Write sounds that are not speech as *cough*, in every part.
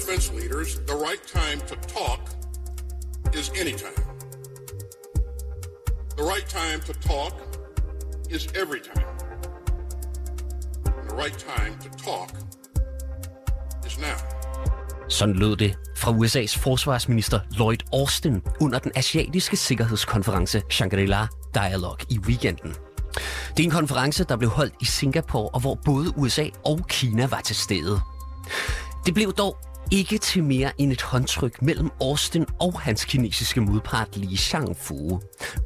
defense leaders, the right time to talk is anytime. The right time to talk is every time. And the right time to talk is now. Sådan lød det fra USA's forsvarsminister Lloyd Austin under den asiatiske sikkerhedskonference Shangri-La Dialogue i weekenden. Det er en konference, der blev holdt i Singapore, og hvor både USA og Kina var til stede. Det blev dog ikke til mere end et håndtryk mellem Austin og hans kinesiske modpart Li Shangfu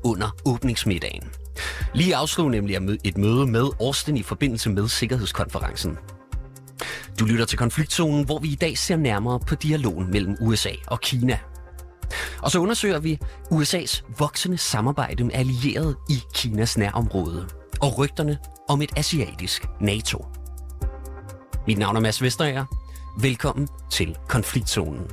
under åbningsmiddagen. Li afslog nemlig et møde med Austin i forbindelse med sikkerhedskonferencen. Du lytter til konfliktzonen, hvor vi i dag ser nærmere på dialogen mellem USA og Kina. Og så undersøger vi USA's voksende samarbejde med allierede i Kinas nærområde og rygterne om et asiatisk NATO. Mit navn er Mads Vesterager. Velkommen til Konfliktzonen.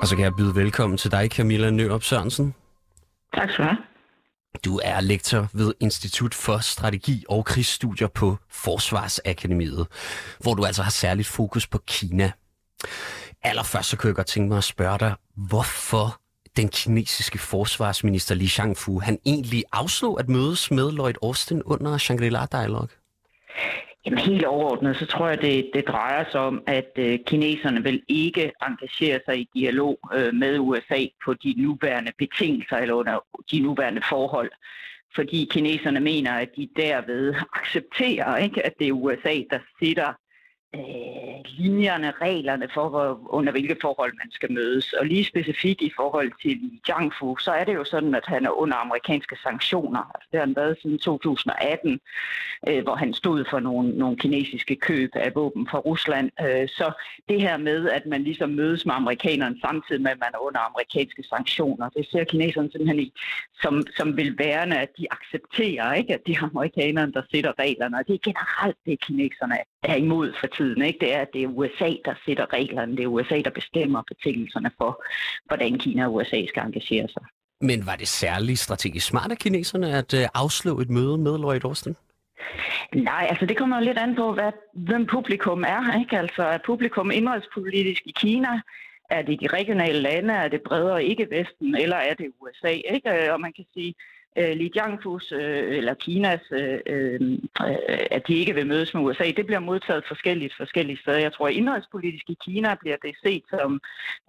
Og så kan jeg byde velkommen til dig, Camilla Nørup Sørensen. Tak skal du have. Du er lektor ved Institut for Strategi og Krigsstudier på Forsvarsakademiet, hvor du altså har særligt fokus på Kina. Allerførst så kunne jeg godt tænke mig at spørge dig, hvorfor den kinesiske forsvarsminister Li Shangfu, han egentlig afslog at mødes med Lloyd Austin under Shangri-La Dialog? Jamen helt overordnet, så tror jeg, det, det drejer sig om, at øh, kineserne vil ikke engagere sig i dialog øh, med USA på de nuværende betingelser eller under de nuværende forhold. Fordi kineserne mener, at de derved accepterer, ikke, at det er USA, der sidder øh, linjerne, reglerne for, hvor, under hvilke forhold man skal mødes. Og lige specifikt i forhold til Jiang Fu, så er det jo sådan, at han er under amerikanske sanktioner. Altså, det har han været siden 2018, øh, hvor han stod for nogle, nogle kinesiske køb af våben fra Rusland. Øh, så det her med, at man ligesom mødes med amerikanerne samtidig med, at man er under amerikanske sanktioner, det ser kineserne simpelthen i, som, som vil værende, at de accepterer, ikke, at de amerikanerne, der sætter reglerne. Og det er generelt det, kineserne er imod for tiden. Ikke? Det er, at det er USA, der sætter reglerne. Det er USA, der bestemmer betingelserne for, hvordan Kina og USA skal engagere sig. Men var det særligt strategisk smart af kineserne at øh, afslå et møde med Lloyd Austin? Nej, altså det kommer lidt an på, hvad, hvem publikum er. Ikke? Altså er publikum indholdspolitisk i Kina? Er det de regionale lande? Er det bredere ikke-Vesten? Eller er det USA? Ikke? Og man kan sige, øh, Li Jiangfus øh, eller Kinas, øh, øh, at de ikke vil mødes med USA, det bliver modtaget forskelligt forskellige steder. Jeg tror, at indholdspolitisk i Kina bliver det set som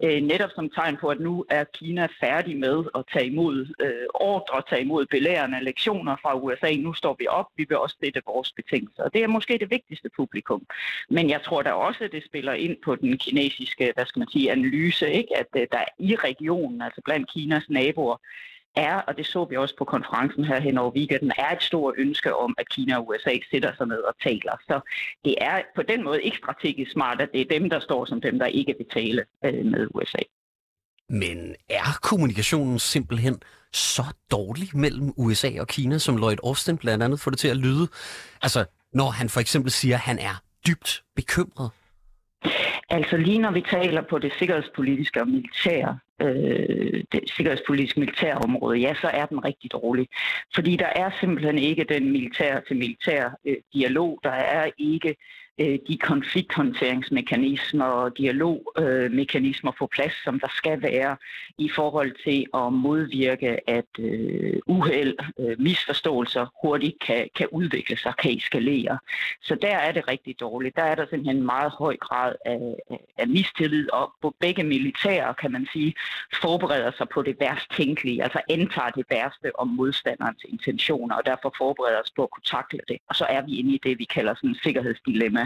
øh, netop som tegn på, at nu er Kina færdig med at tage imod øh, ordre, tage imod belærende lektioner fra USA. Nu står vi op, vi vil også stille vores betingelser. Det er måske det vigtigste publikum. Men jeg tror da også, at det spiller ind på den kinesiske, hvad skal man sige, analyse, ikke? at øh, der i regionen, altså blandt Kinas naboer, er, og det så vi også på konferencen her hen over weekenden, er et stort ønske om, at Kina og USA sætter sig ned og taler. Så det er på den måde ikke strategisk smart, at det er dem, der står som dem, der ikke vil tale øh, med USA. Men er kommunikationen simpelthen så dårlig mellem USA og Kina, som Lloyd Austin blandt andet får det til at lyde? Altså, når han for eksempel siger, at han er dybt bekymret Altså lige når vi taler på det sikkerhedspolitiske og militære, øh, det sikkerhedspolitiske militære område, ja, så er den rigtig dårlig. Fordi der er simpelthen ikke den militær til militær øh, dialog, der er ikke øh, de konflikthåndteringsmekanismer og dialogmekanismer på plads, som der skal være i forhold til at modvirke, at øh, uheld, øh, misforståelser hurtigt kan, kan udvikle sig, kan eskalere. Så der er det rigtig dårligt. Der er der simpelthen en meget høj grad af, af mistillid, og på begge militære, kan man sige, forbereder sig på det værst tænkelige, altså antager det værste om modstanderens intentioner, og derfor forbereder os på at kunne takle det. Og så er vi inde i det, vi kalder sådan en sikkerhedsdilemma,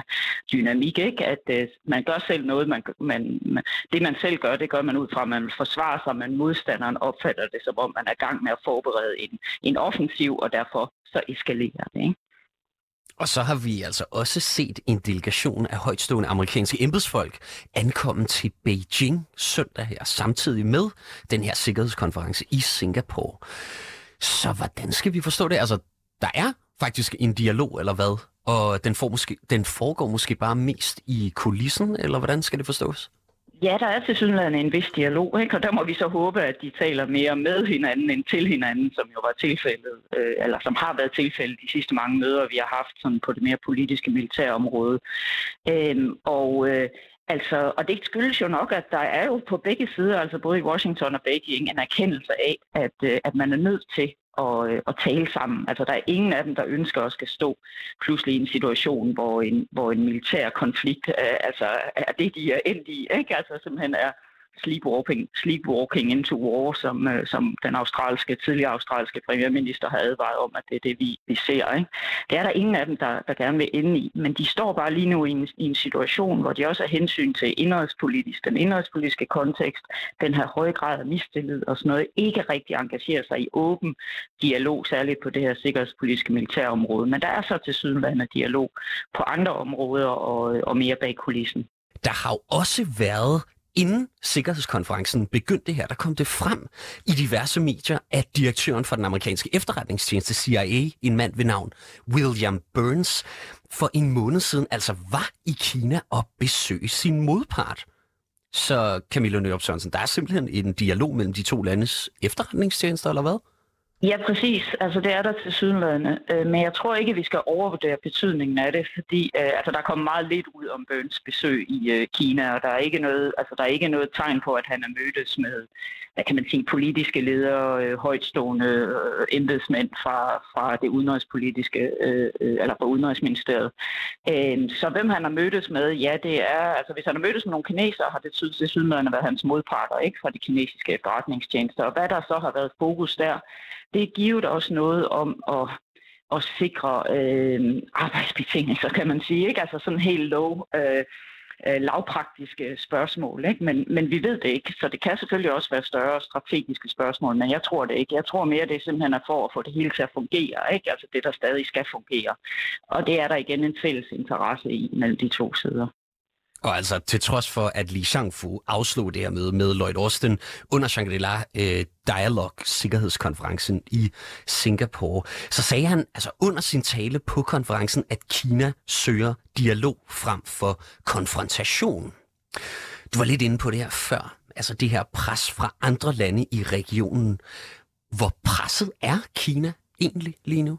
dynamik, ikke? at øh, man gør selv noget, man, man, man, det man selv gør, det gør man ud fra, at man forsvarer sig, men modstanderen opfatter det, som om man er i gang med at forberede en, en offensiv, og derfor så eskalerer det. Ikke? Og så har vi altså også set en delegation af højtstående amerikanske embedsfolk ankomme til Beijing søndag her, samtidig med den her sikkerhedskonference i Singapore. Så hvordan skal vi forstå det? Altså, der er faktisk en dialog, eller hvad? Og den, får måske, den foregår måske bare mest i kulissen, eller hvordan skal det forstås? Ja, der er til synligheden en vis dialog, ikke? og der må vi så håbe, at de taler mere med hinanden end til hinanden, som jo var tilfældet, øh, eller som har været tilfældet de sidste mange møder, vi har haft sådan på det mere politiske militære område. Øhm, og øh, Altså, og det skyldes jo nok, at der er jo på begge sider, altså både i Washington og Beijing, en erkendelse af, at, øh, at man er nødt til og, øh, tale sammen. Altså, der er ingen af dem, der ønsker at skal stå pludselig i en situation, hvor en, hvor en militær konflikt øh, altså, er det, de er endt i. Ikke? Altså, simpelthen er sleepwalking, sleepwalking into war, som, øh, som den australske, tidligere australske premierminister har advaret om, at det er det, vi, vi ser. Ikke? Det er der ingen af dem, der, der gerne vil ende i, men de står bare lige nu i en, i en situation, hvor de også har hensyn til indrigspolitisk, den indrigspolitiske kontekst, den her høje grad af mistillid og sådan noget, ikke rigtig engagerer sig i åben dialog, særligt på det her sikkerhedspolitiske militærområde. Men der er så til sydenlandet dialog på andre områder og, og mere bag kulissen. Der har jo også været Inden sikkerhedskonferencen begyndte her, der kom det frem i diverse medier, at direktøren for den amerikanske efterretningstjeneste CIA, en mand ved navn William Burns, for en måned siden altså var i Kina og besøgte sin modpart. Så Camilla Nørup Sørensen, der er simpelthen en dialog mellem de to landes efterretningstjenester, eller hvad? Ja, præcis. Altså det er der til sydenlædende. Øh, men jeg tror ikke, vi skal overvurdere betydningen af det, fordi øh, altså, der kommer meget lidt ud om Burns besøg i øh, Kina, og der er ikke noget, altså, der er ikke noget tegn på, at han er mødtes med, hvad kan man sige, politiske ledere, øh, højtstående øh, embedsmænd fra, fra det udenrigspolitiske, øh, eller fra udenrigsministeriet. Øhm, så hvem han har mødtes med, ja, det er, altså hvis han har mødtes med nogle kinesere, har det til sydenladende været hans modparter, ikke fra de kinesiske efterretningstjenester. Og hvad der så har været fokus der, det givet også noget om at, at sikre øh, arbejdsbetingelser, kan man sige. Ikke? Altså sådan helt low, øh, øh, lavpraktiske spørgsmål, ikke? Men, men vi ved det ikke, så det kan selvfølgelig også være større strategiske spørgsmål, men jeg tror det ikke. Jeg tror mere, det er simpelthen er for at få det hele til at fungere, ikke? altså det, der stadig skal fungere. Og det er der igen en fælles interesse i mellem de to sider. Og altså til trods for, at Li Shangfu afslog det her møde med Lloyd Austin under Shangri-La øh, Dialog Sikkerhedskonferencen i Singapore, så sagde han altså under sin tale på konferencen, at Kina søger dialog frem for konfrontation. Du var lidt inde på det her før, altså det her pres fra andre lande i regionen. Hvor presset er Kina egentlig lige nu?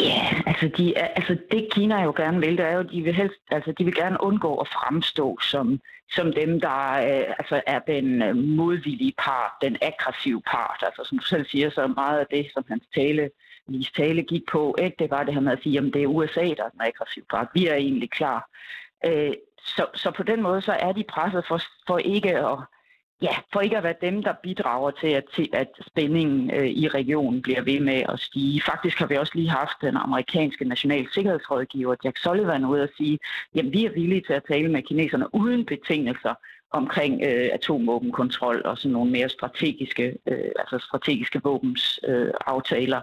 Ja, altså, de altså det Kina jo gerne vil, det er jo, de vil helst, altså de vil gerne undgå at fremstå som, som dem, der øh, altså er den øh, modvillige part, den aggressive part. Altså som du selv siger, så meget af det, som hans tale, Lis tale gik på, ikke? det var det her med at sige, at det er USA, der er den aggressive part. Vi er egentlig klar. Øh, så, så på den måde, så er de presset for, for ikke at Ja, for ikke at være dem, der bidrager til, at, til, at spændingen øh, i regionen bliver ved med at stige. Faktisk har vi også lige haft den amerikanske national sikkerhedsrådgiver Jack Sullivan ude at sige, jamen vi er villige til at tale med kineserne uden betingelser omkring øh, atomvåbenkontrol og sådan nogle mere strategiske, øh, altså strategiske våbens øh, aftaler.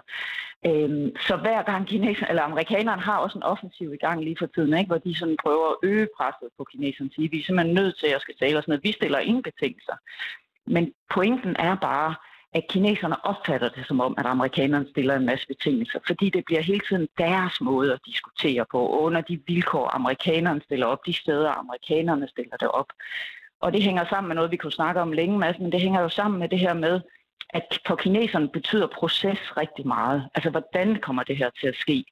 Øhm, så hver gang kineserne, eller amerikanerne har også en offensiv i gang lige for tiden, ikke, hvor de sådan prøver at øge presset på kineserne. siger, vi er simpelthen nødt til at skal tale og sådan noget. Vi stiller ingen betingelser. Men pointen er bare, at kineserne opfatter det som om, at amerikanerne stiller en masse betingelser, fordi det bliver hele tiden deres måde at diskutere på, under de vilkår, amerikanerne stiller op, de steder, amerikanerne stiller det op. Og det hænger sammen med noget, vi kunne snakke om længe, Mads, men det hænger jo sammen med det her med, at for kineserne betyder proces rigtig meget. Altså, hvordan kommer det her til at ske?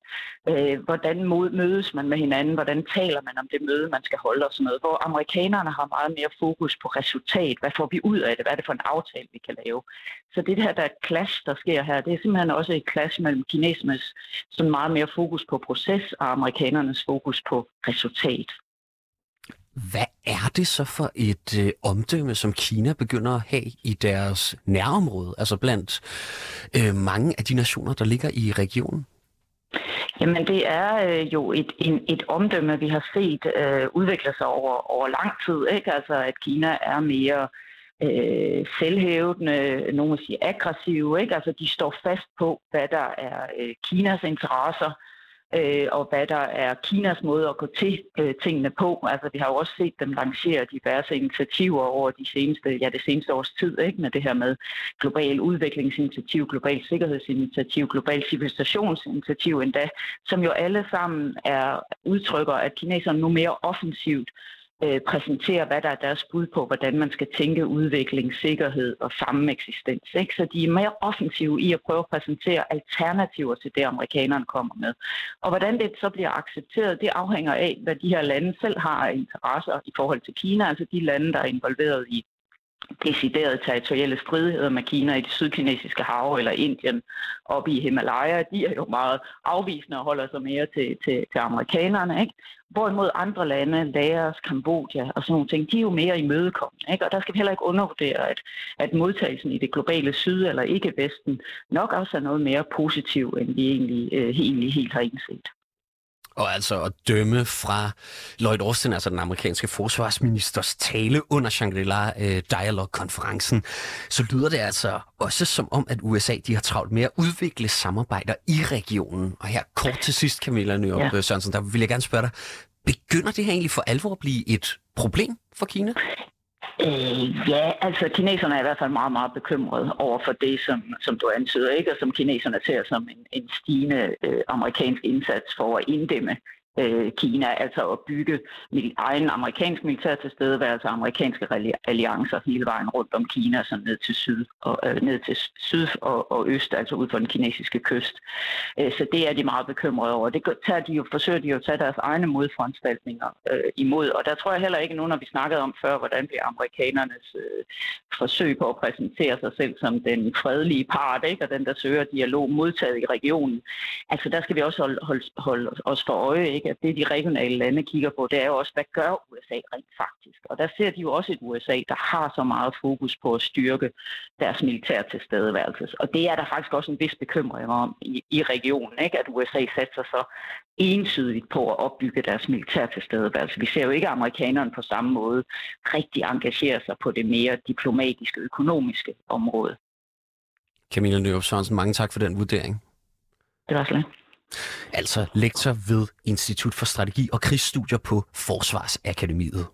Øh, hvordan mødes man med hinanden? Hvordan taler man om det møde, man skal holde og sådan noget? Hvor amerikanerne har meget mere fokus på resultat. Hvad får vi ud af det? Hvad er det for en aftale, vi kan lave? Så det her, der er clash, der sker her, det er simpelthen også et clash mellem kinesernes sådan meget mere fokus på proces og amerikanernes fokus på resultat. Hvad er det så for et øh, omdømme, som Kina begynder at have i deres nærområde, altså blandt øh, mange af de nationer, der ligger i regionen? Jamen det er øh, jo et, en, et omdømme, vi har set øh, udvikle sig over, over lang tid. Ikke? Altså at Kina er mere øh, selvhævdende, nogen sige aggressive. Ikke? Altså de står fast på, hvad der er øh, Kinas interesser øh, og hvad der er Kinas måde at gå til øh, tingene på. Altså, vi har jo også set dem lancere diverse initiativer over de seneste, ja, det seneste års tid, ikke? med det her med global udviklingsinitiativ, global sikkerhedsinitiativ, global civilisationsinitiativ endda, som jo alle sammen er udtrykker, at kineserne nu mere offensivt øh, præsenterer, hvad der er deres bud på, hvordan man skal tænke udvikling, sikkerhed og sameksistens. Ikke? Så de er mere offensive i at prøve at præsentere alternativer til det, amerikanerne kommer med. Og hvordan det så bliver accepteret, det afhænger af, hvad de her lande selv har af interesser i forhold til Kina, altså de lande, der er involveret i deciderede territorielle stridigheder med Kina i det sydkinesiske hav eller Indien oppe i Himalaya, de er jo meget afvisende og holder sig mere til, til, til amerikanerne. Ikke? Hvorimod andre lande, Laos, Kambodja og sådan nogle ting, de er jo mere imødekommende. Ikke? Og der skal vi heller ikke undervurdere, at, at modtagelsen i det globale syd eller ikke Vesten nok også er noget mere positiv, end vi egentlig, øh, egentlig helt har indset. Og altså at dømme fra Lloyd Austin, altså den amerikanske forsvarsministers tale under Shangri-La øh, Dialogue-konferencen, så lyder det altså også som om, at USA de har travlt med at udvikle samarbejder i regionen. Og her kort til sidst, Camilla Nyrup ja. Sørensen, der vil jeg gerne spørge dig, begynder det her egentlig for alvor at blive et problem for Kina? Øh, ja, altså kineserne er i hvert fald meget, meget bekymrede over for det, som, som du antyder, ikke? og som kineserne ser som en, en stigende øh, amerikansk indsats for at inddæmme øh, Kina, altså at bygge mil- egen amerikansk militær tilstedeværelse, amerikanske alliancer hele vejen rundt om Kina, så ned til syd og, øh, ned til syd og, og øst, altså ud for den kinesiske kyst. Øh, så det er de meget bekymrede over. Det tager de jo, forsøger de jo at tage deres egne modforanstaltninger øh, imod, og der tror jeg heller ikke nu, når vi snakkede om før, hvordan bliver amerikanernes øh, forsøg på at præsentere sig selv som den fredelige part, ikke? og den, der søger dialog modtaget i regionen. Altså der skal vi også holde, holde, holde os for øje, ikke? At det de regionale lande kigger på, det er jo også, hvad gør USA rent faktisk? Og der ser de jo også et USA, der har så meget fokus på at styrke deres militær tilstedeværelse. Og det er der faktisk også en vis bekymring om i, i regionen, ikke? at USA satser så entydigt på at opbygge deres militær tilstedeværelse. Vi ser jo ikke amerikanerne på samme måde rigtig engagere sig på det mere diplomatiske, økonomiske område. Camilla Nørup Sørensen, mange tak for den vurdering. Det var slet. Altså lektor ved Institut for Strategi og Krigsstudier på Forsvarsakademiet.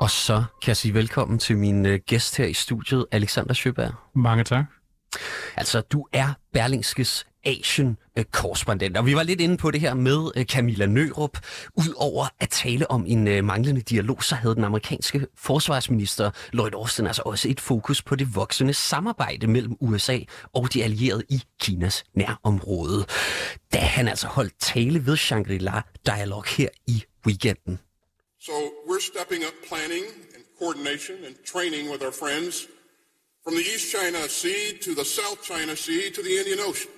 Og så kan jeg sige velkommen til min øh, gæst her i studiet, Alexander Sjøberg. Mange tak. Altså, du er Berlingskes Asien-korrespondent. Øh, og vi var lidt inde på det her med øh, Camilla Nørup. Udover at tale om en øh, manglende dialog, så havde den amerikanske forsvarsminister Lloyd Austin altså også et fokus på det voksende samarbejde mellem USA og de allierede i Kinas nærområde. Da han altså holdt tale ved Shangri-La Dialog her i weekenden. So we're stepping up planning and coordination and training with our friends from the East China Sea to the South China Sea to the Indian Ocean.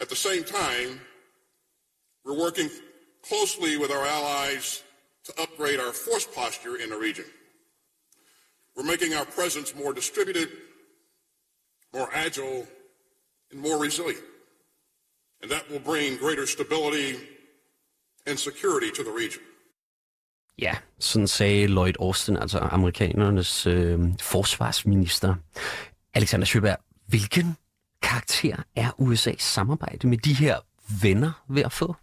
At the same time, we're working closely with our allies to upgrade our force posture in the region. We're making our presence more distributed, more agile, and more resilient. And that will bring greater stability and security to the region. Ja, sådan sagde Lloyd Austin, altså amerikanernes øh, forsvarsminister. Alexander Sjøberg, hvilken karakter er USA's samarbejde med de her venner ved at få?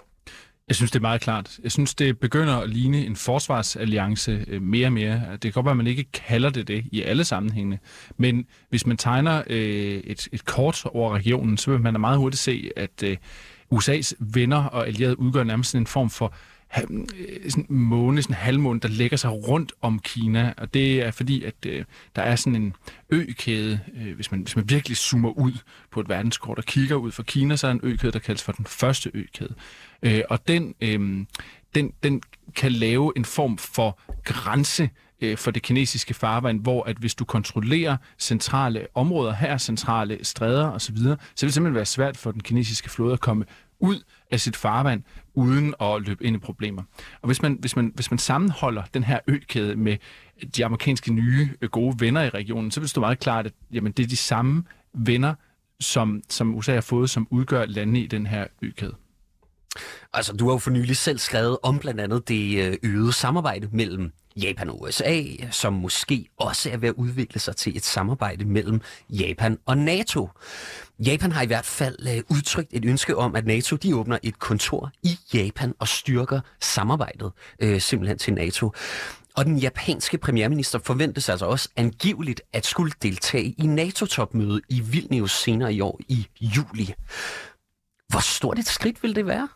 Jeg synes, det er meget klart. Jeg synes, det begynder at ligne en forsvarsalliance øh, mere og mere. Det kan godt være, at man ikke kalder det det i alle sammenhænge, men hvis man tegner øh, et, et kort over regionen, så vil man meget hurtigt se, at øh, USA's venner og allierede udgør nærmest en form for Øh, Øh, sådan måne, sådan halvmåne, der lægger sig rundt om Kina, og det er fordi, at øh, der er sådan en økæde, øh, hvis, man, hvis man virkelig zoomer ud på et verdenskort og kigger ud for Kina, så er en økæde, der kaldes for den første økæde. Øh, og den, øh, den, den kan lave en form for grænse øh, for det kinesiske farvand, hvor at hvis du kontrollerer centrale områder her, centrale stræder osv., så vil det simpelthen være svært for den kinesiske flåde at komme ud af sit farvand, uden at løbe ind i problemer. Og hvis man, hvis man, hvis man sammenholder den her økæde med de amerikanske nye øh, gode venner i regionen, så vil det stå meget klart, at jamen, det er de samme venner, som, som USA har fået, som udgør landene i den her økæde. Altså, du har jo for nylig selv skrevet om blandt andet det øh, øgede samarbejde mellem Japan og USA, som måske også er ved at udvikle sig til et samarbejde mellem Japan og NATO. Japan har i hvert fald øh, udtrykt et ønske om, at NATO de åbner et kontor i Japan og styrker samarbejdet øh, simpelthen til NATO. Og den japanske premierminister forventes altså også angiveligt at skulle deltage i NATO-topmødet i Vilnius senere i år i juli. Hvor stort et skridt vil det være?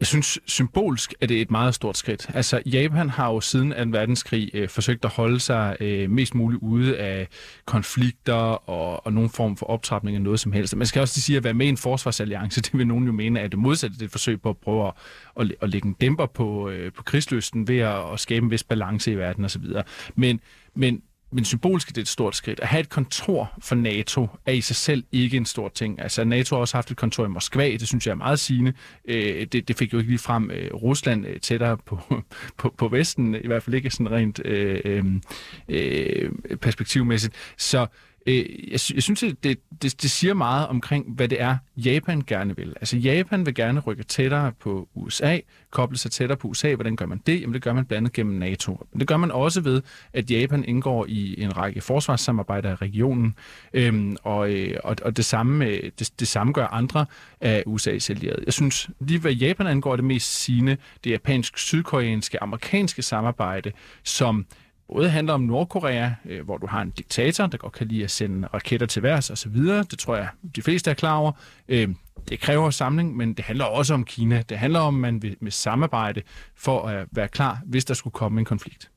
Jeg synes symbolsk er det et meget stort skridt. Altså Japan har jo siden 2. verdenskrig øh, forsøgt at holde sig øh, mest muligt ude af konflikter og, og nogen form for optrapning af noget som helst. Man skal også sige, at være med i en forsvarsalliance, *laughs* det vil nogen jo mene at det modsatte. Det er et forsøg på at prøve at, at, at lægge en dæmper på, øh, på krigslysten ved at, at skabe en vis balance i verden osv. Men, men men symbolsk er det et stort skridt. At have et kontor for NATO er i sig selv ikke en stor ting. Altså NATO har også haft et kontor i Moskva, det synes jeg er meget sigende. Øh, det, det fik jo ikke lige frem øh, Rusland øh, tættere på, *laughs* på, på Vesten, i hvert fald ikke sådan rent øh, øh, øh perspektivmæssigt. Så øh, jeg, jeg synes, det, det, det siger meget omkring, hvad det er, Japan gerne vil. Altså Japan vil gerne rykke tættere på USA, koble sig tættere på USA. Hvordan gør man det? Jamen det gør man blandt andet gennem NATO. Men det gør man også ved, at Japan indgår i en række forsvarssamarbejder i regionen, øhm, og, øh, og, og det, samme, det, det samme gør andre af USA's allierede. Jeg synes, lige hvad Japan angår det mest sigende, det japansk-sydkoreanske, amerikanske samarbejde, som både handler om Nordkorea, øh, hvor du har en diktator, der godt kan lide at sende raketter til værs osv. Det tror jeg, de fleste er klar over. Øh, det kræver samling, men det handler også om Kina. Det handler om, at man vil med samarbejde for at være klar, hvis der skulle komme en konflikt.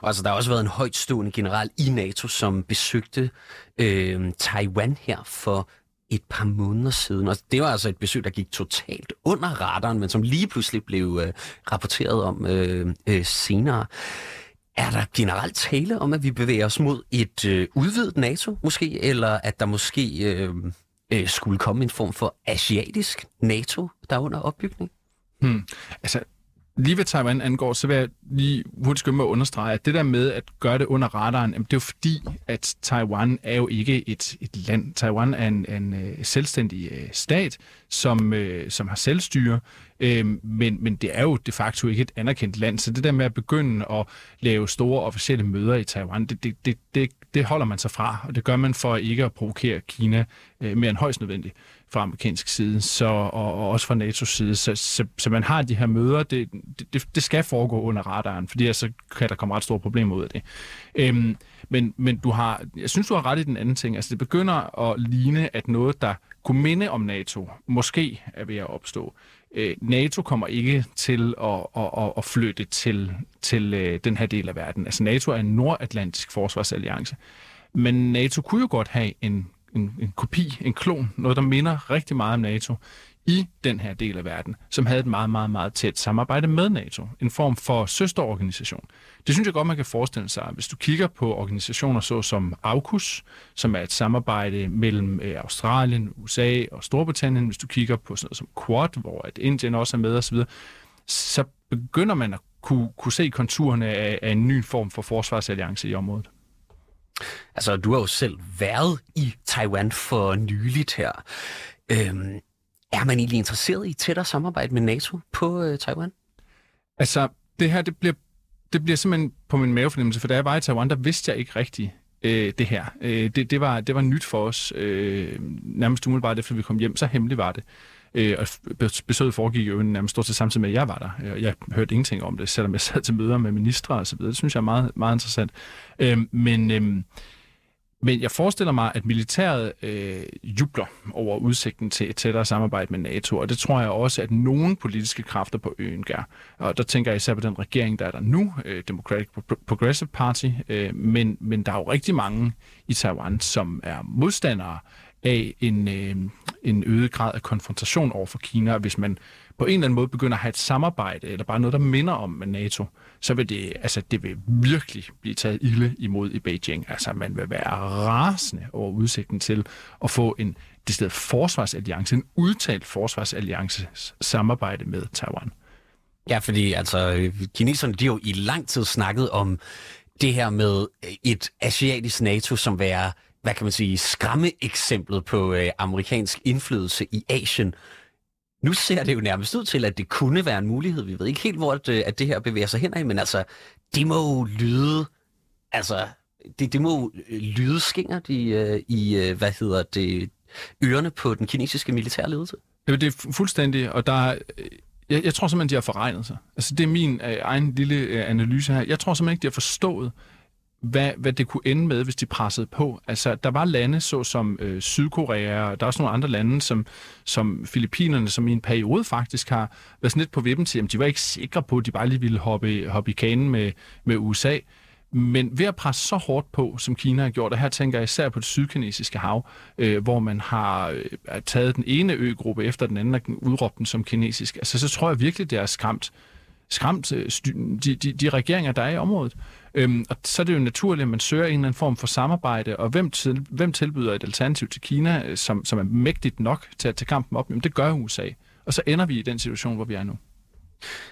Og altså, der har også været en højtstående general i NATO, som besøgte øh, Taiwan her for et par måneder siden. Og det var altså et besøg, der gik totalt under radaren, men som lige pludselig blev øh, rapporteret om øh, øh, senere. Er der generelt tale om, at vi bevæger os mod et øh, udvidet NATO, måske? Eller at der måske øh, øh, skulle komme en form for asiatisk NATO, der er under opbygning? Hmm. Altså, lige hvad Taiwan angår, så vil jeg lige hurtigt skynde mig at understrege, at det der med at gøre det under radaren, jamen, det er jo fordi, at Taiwan er jo ikke et, et land. Taiwan er en, en øh, selvstændig øh, stat, som, øh, som har selvstyre, øhm, men, men det er jo de facto ikke et anerkendt land. Så det der med at begynde at lave store officielle møder i Taiwan, det, det, det, det, det holder man sig fra, og det gør man for ikke at provokere Kina uh, mere end højst nødvendigt fra amerikansk side, så, og, og også fra NATO's side. Så, så, så man har de her møder, det, det, det skal foregå under radaren, fordi så kan der komme ret store problemer ud af det. Øhm, men, men du har, jeg synes, du har ret i den anden ting. Altså, det begynder at ligne, at noget, der kunne minde om NATO, måske er ved at opstå. Øh, NATO kommer ikke til at, at, at, at flytte til, til øh, den her del af verden. Altså, NATO er en nordatlantisk forsvarsalliance. Men NATO kunne jo godt have en en, en kopi, en klon, noget, der minder rigtig meget om NATO i den her del af verden, som havde et meget, meget, meget tæt samarbejde med NATO. En form for søsterorganisation. Det synes jeg godt, man kan forestille sig. Hvis du kigger på organisationer så som AUKUS, som er et samarbejde mellem øh, Australien, USA og Storbritannien, hvis du kigger på sådan noget som Quad, hvor at Indien også er med osv., så begynder man at kunne, kunne se konturerne af, af en ny form for forsvarsalliance i området. Altså, du har jo selv været i Taiwan for nyligt her. Øhm, er man egentlig interesseret i tættere samarbejde med NATO på øh, Taiwan? Altså, det her, det bliver, det bliver simpelthen på min mavefornemmelse, for da jeg var i Taiwan, der vidste jeg ikke rigtigt øh, det her. Øh, det, det, var, det var nyt for os. Øh, nærmest umiddelbart efter vi kom hjem, så hemmeligt var det. Øh, Øh, og besøget foregik jo nærmest stort set samtidig med, at jeg var der. Øh, jeg hørte ingenting om det, selvom jeg sad til møder med ministre og så videre. Det synes jeg er meget, meget interessant. Øh, men, øh, men jeg forestiller mig, at militæret øh, jubler over udsigten til et tættere samarbejde med NATO, og det tror jeg også, at nogle politiske kræfter på øen gør. Og der tænker jeg især på den regering, der er der nu, øh, Democratic Progressive Party, øh, men, men der er jo rigtig mange i Taiwan, som er modstandere af en, øh, en øget grad af konfrontation over for Kina, hvis man på en eller anden måde begynder at have et samarbejde, eller bare noget, der minder om med NATO, så vil det, altså, det vil virkelig blive taget ilde imod i Beijing. Altså, man vil være rasende over udsigten til at få en det stedet forsvarsalliance, en udtalt forsvarsalliance samarbejde med Taiwan. Ja, fordi altså, kineserne de har jo i lang tid snakket om det her med et asiatisk NATO som være hvad kan man sige, skræmme eksemplet på øh, amerikansk indflydelse i Asien. Nu ser det jo nærmest ud til, at det kunne være en mulighed. Vi ved ikke helt, hvor det, at det her bevæger sig henad, men altså, det må jo lyde, altså, det, det må øh, lyde skinger i, øh, i, øh, hvad hedder det, ørerne på den kinesiske militærledelse. Det er fuldstændig, og der øh, Jeg, jeg tror simpelthen, de har forregnet sig. Altså, det er min øh, egen lille øh, analyse her. Jeg tror simpelthen ikke, de har forstået, hvad, hvad det kunne ende med, hvis de pressede på. Altså, der var lande såsom øh, Sydkorea, og der er også nogle andre lande, som, som Filippinerne, som i en periode faktisk har været sådan lidt på vippen til, at de var ikke sikre på, at de bare lige ville hoppe, hoppe i kanen med, med USA. Men ved at presse så hårdt på, som Kina har gjort, og her tænker jeg især på det sydkinesiske hav, øh, hvor man har øh, taget den ene øgruppe efter den anden og udråbt den som kinesisk, altså så tror jeg virkelig, det er skræmt, skræmt øh, de, de, de regeringer, der er i området. Øhm, og så er det jo naturligt, at man søger en eller anden form for samarbejde, og hvem, til, hvem tilbyder et alternativ til Kina, øh, som, som er mægtigt nok til at tage kampen op? Jamen det gør USA. Og så ender vi i den situation, hvor vi er nu.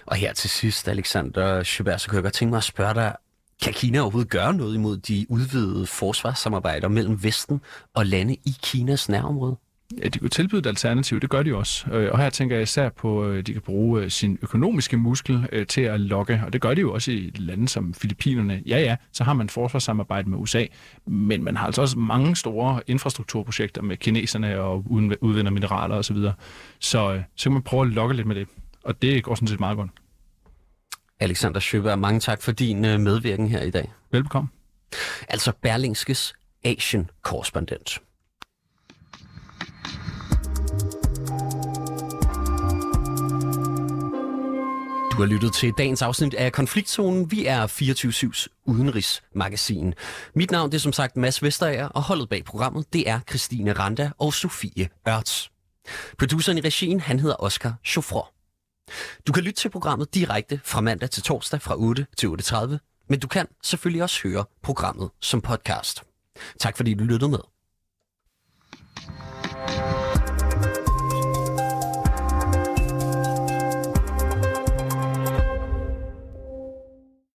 Og her til sidst, Alexander Schubert, så kunne jeg godt tænke mig at spørge dig, kan Kina overhovedet gøre noget imod de udvidede forsvarssamarbejder mellem Vesten og lande i Kinas nærområde? Ja, de kunne tilbyde et alternativ, det gør de også. Øh, og her tænker jeg især på, at øh, de kan bruge øh, sin økonomiske muskel til at lokke, og det gør de jo også i lande som Filippinerne. Ja, ja, så har man forsvarssamarbejde med USA, men man har altså også mange store infrastrukturprojekter med kineserne og udvinder mineraler osv. Så, så, så kan man prøve at lokke lidt med det, og det går sådan set meget godt. Alexander Schøber, mange tak for din medvirken her i dag. Velbekomme. Altså Berlingskes Asian-korrespondent. Du har lyttet til dagens afsnit af Konfliktzonen. Vi er 24-7's udenrigsmagasin. Mit navn det er som sagt Mads Vesterager, og holdet bag programmet det er Christine Randa og Sofie Ørts. Produceren i regien han hedder Oscar Chauffeur. Du kan lytte til programmet direkte fra mandag til torsdag fra 8 til 8.30, men du kan selvfølgelig også høre programmet som podcast. Tak fordi du lyttede med.